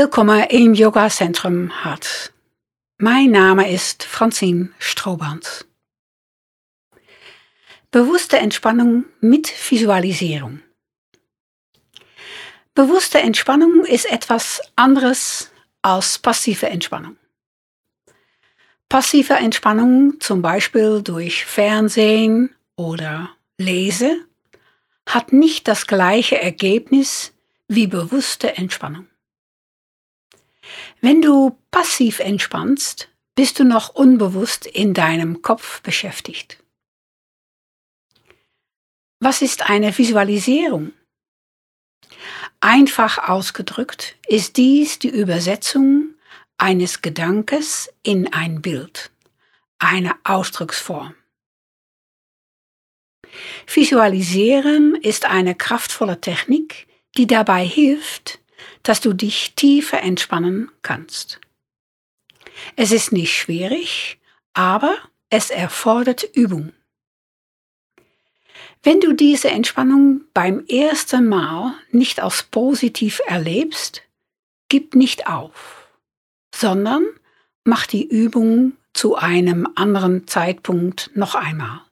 Willkommen im Yoga Centrum Hart. Mein Name ist Francine Strohband. Bewusste Entspannung mit Visualisierung. Bewusste Entspannung ist etwas anderes als passive Entspannung. Passive Entspannung, zum Beispiel durch Fernsehen oder Lese, hat nicht das gleiche Ergebnis wie bewusste Entspannung. Wenn du passiv entspannst, bist du noch unbewusst in deinem Kopf beschäftigt. Was ist eine Visualisierung? Einfach ausgedrückt ist dies die Übersetzung eines Gedankes in ein Bild, eine Ausdrucksform. Visualisieren ist eine kraftvolle Technik, die dabei hilft, dass du dich tiefer entspannen kannst. Es ist nicht schwierig, aber es erfordert Übung. Wenn du diese Entspannung beim ersten Mal nicht als positiv erlebst, gib nicht auf, sondern mach die Übung zu einem anderen Zeitpunkt noch einmal.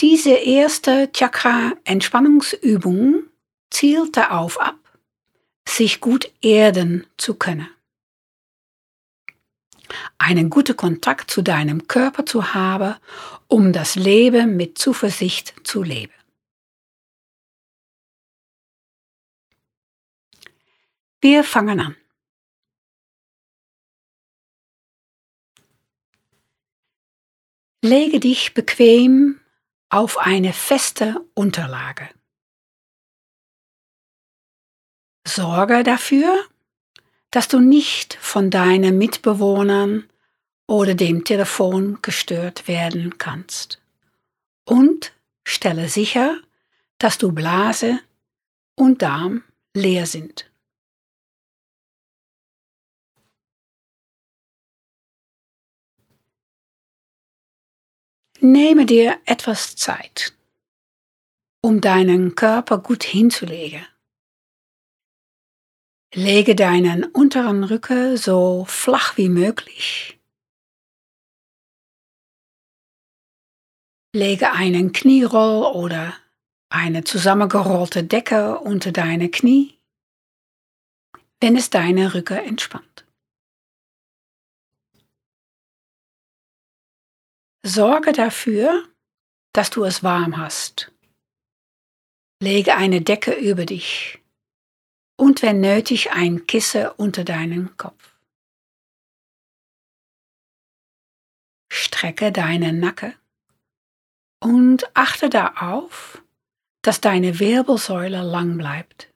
Diese erste Chakra-Entspannungsübung zielt darauf ab, sich gut erden zu können. Einen guten Kontakt zu deinem Körper zu haben, um das Leben mit Zuversicht zu leben. Wir fangen an. Lege dich bequem auf eine feste Unterlage. Sorge dafür, dass du nicht von deinen Mitbewohnern oder dem Telefon gestört werden kannst. Und stelle sicher, dass du Blase und Darm leer sind. Nehme dir etwas Zeit, um deinen Körper gut hinzulegen. Lege deinen unteren Rücken so flach wie möglich. Lege einen Knieroll oder eine zusammengerollte Decke unter deine Knie, wenn es deine Rücken entspannt. Sorge dafür, dass du es warm hast. Lege eine Decke über dich und wenn nötig ein Kissen unter deinen Kopf. Strecke deinen Nacken und achte darauf, dass deine Wirbelsäule lang bleibt.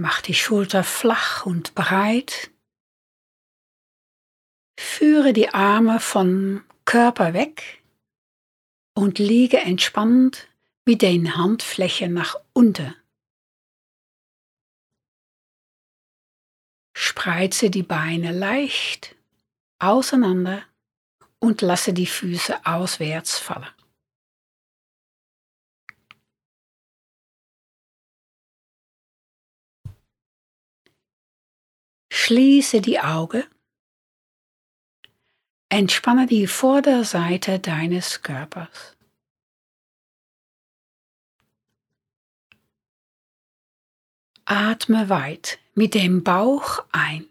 Mach die Schulter flach und breit. Führe die Arme vom Körper weg und liege entspannt mit den Handflächen nach unten. Spreize die Beine leicht auseinander und lasse die Füße auswärts fallen. Schließe die Augen. Entspanne die Vorderseite deines Körpers. Atme weit mit dem Bauch ein.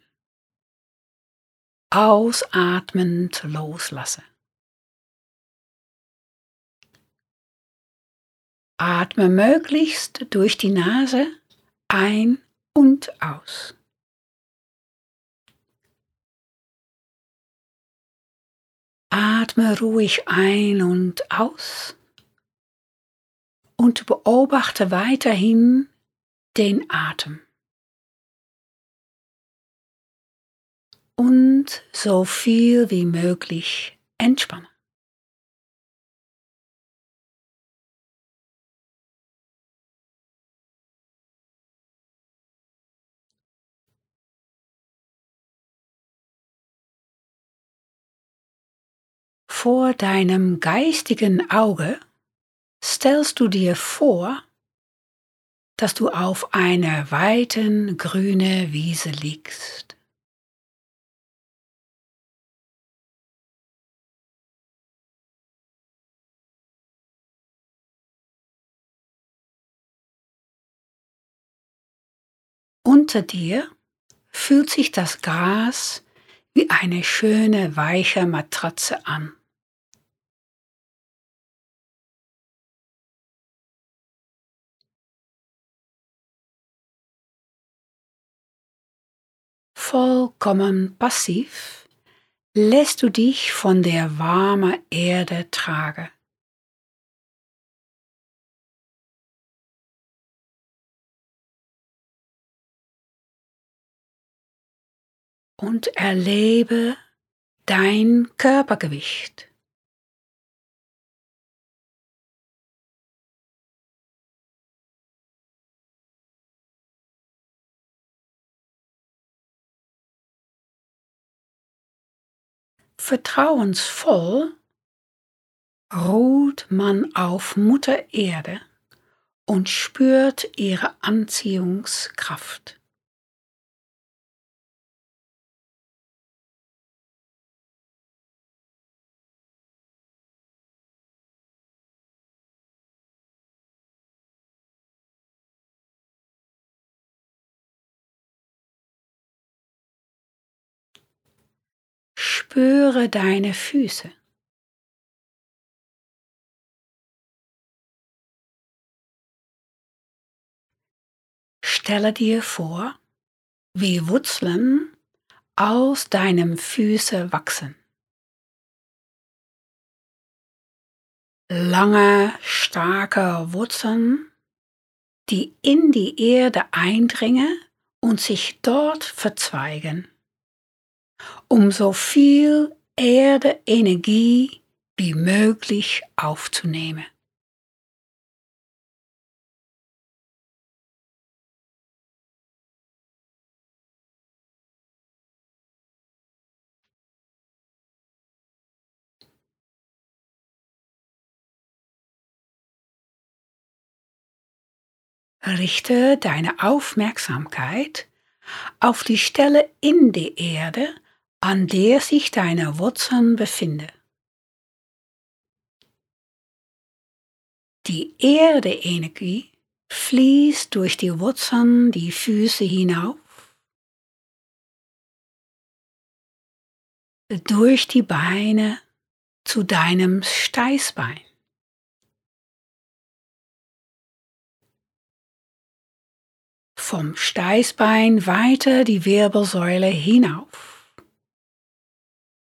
Ausatmend loslasse. Atme möglichst durch die Nase ein und aus. Atme ruhig ein und aus und beobachte weiterhin den Atem. Und so viel wie möglich entspannen. Vor deinem geistigen Auge stellst du dir vor, dass du auf einer weiten grünen Wiese liegst. Unter dir fühlt sich das Gras wie eine schöne weiche Matratze an. Vollkommen passiv lässt du dich von der warmen Erde tragen. und erlebe dein Körpergewicht. Vertrauensvoll ruht man auf Mutter Erde und spürt ihre Anziehungskraft. Spüre deine Füße. Stelle dir vor, wie Wurzeln aus deinem Füße wachsen. Lange, starke Wurzeln, die in die Erde eindringen und sich dort verzweigen um so viel Erde-Energie wie möglich aufzunehmen. Richte deine Aufmerksamkeit auf die Stelle in der Erde, an der sich deine Wurzeln befinden. Die Erde-Energie fließt durch die Wurzeln die Füße hinauf, durch die Beine zu deinem Steißbein. Vom Steißbein weiter die Wirbelsäule hinauf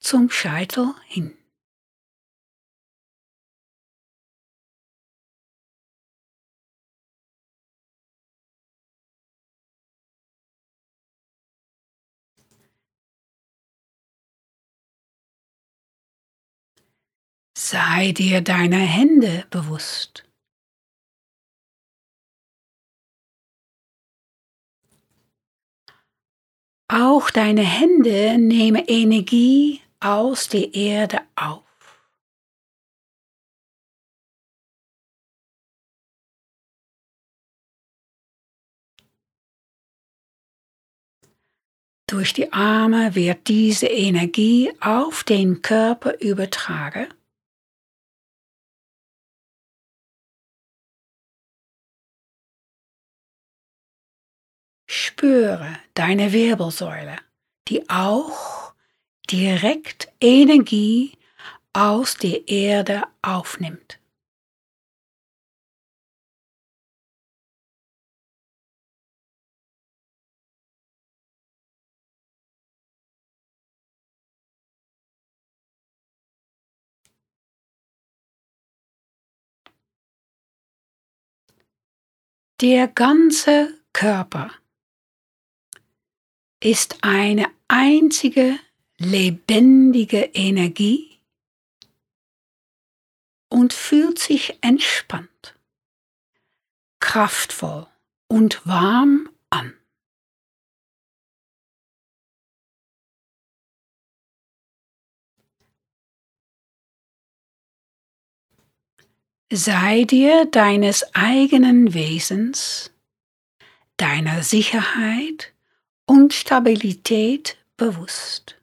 zum Scheitel hin. Sei dir deiner Hände bewusst. Auch deine Hände nehmen Energie aus der Erde auf. Durch die Arme wird diese Energie auf den Körper übertragen. Spüre deine Wirbelsäule, die auch direkt Energie aus der Erde aufnimmt. Der ganze Körper ist eine einzige lebendige Energie und fühlt sich entspannt, kraftvoll und warm an. Sei dir deines eigenen Wesens, deiner Sicherheit und Stabilität bewusst.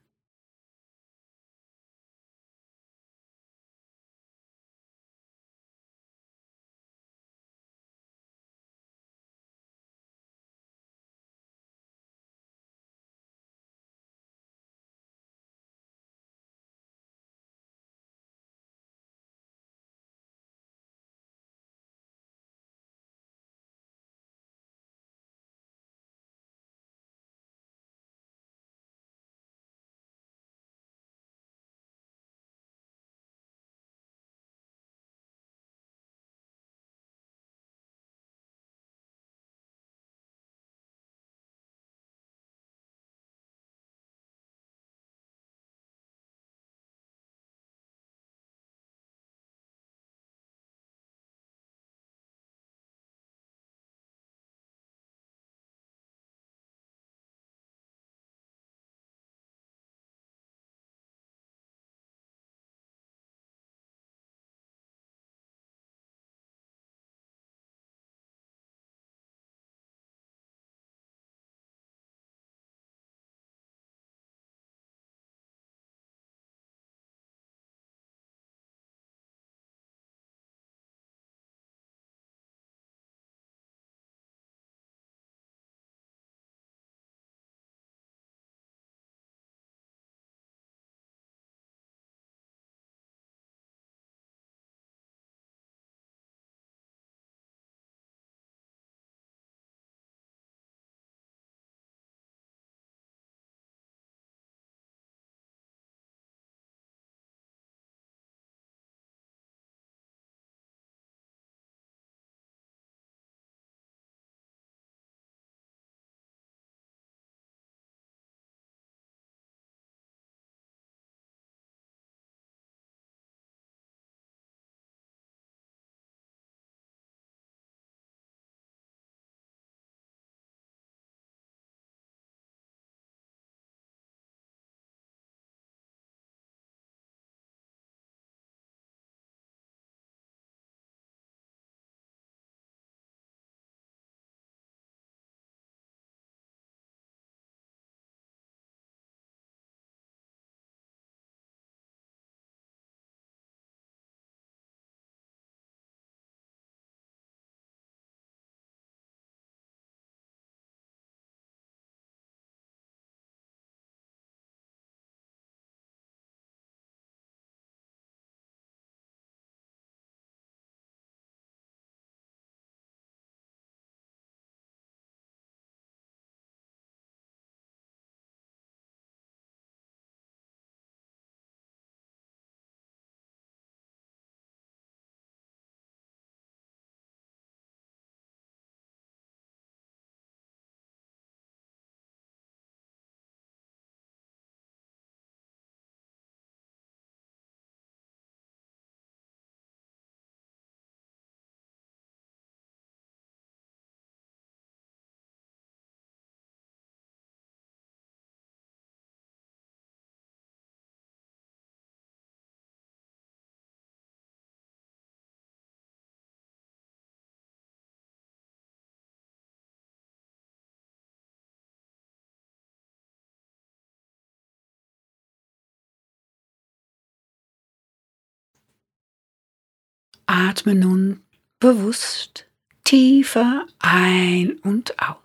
Atme nun bewusst tiefer ein und aus.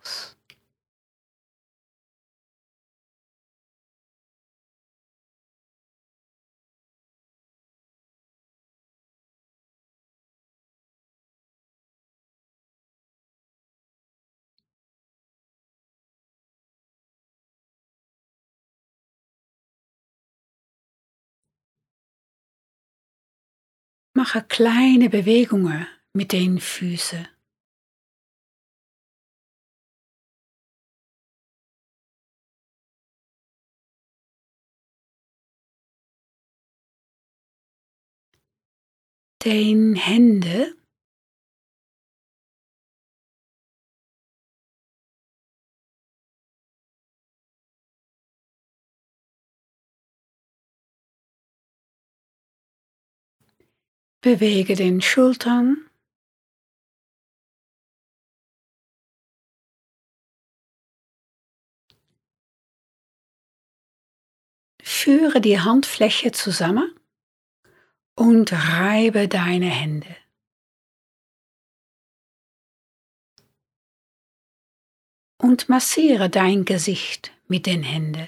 Mache kleine Bewegungen mit den Füßen. Den Hände Bewege den Schultern. Führe die Handfläche zusammen und reibe deine Hände. Und massiere dein Gesicht mit den Händen.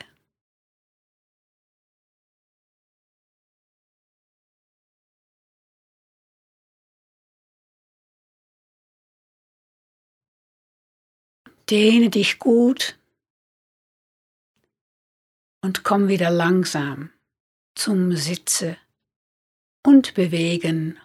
Dehne dich gut und komm wieder langsam zum Sitze und Bewegen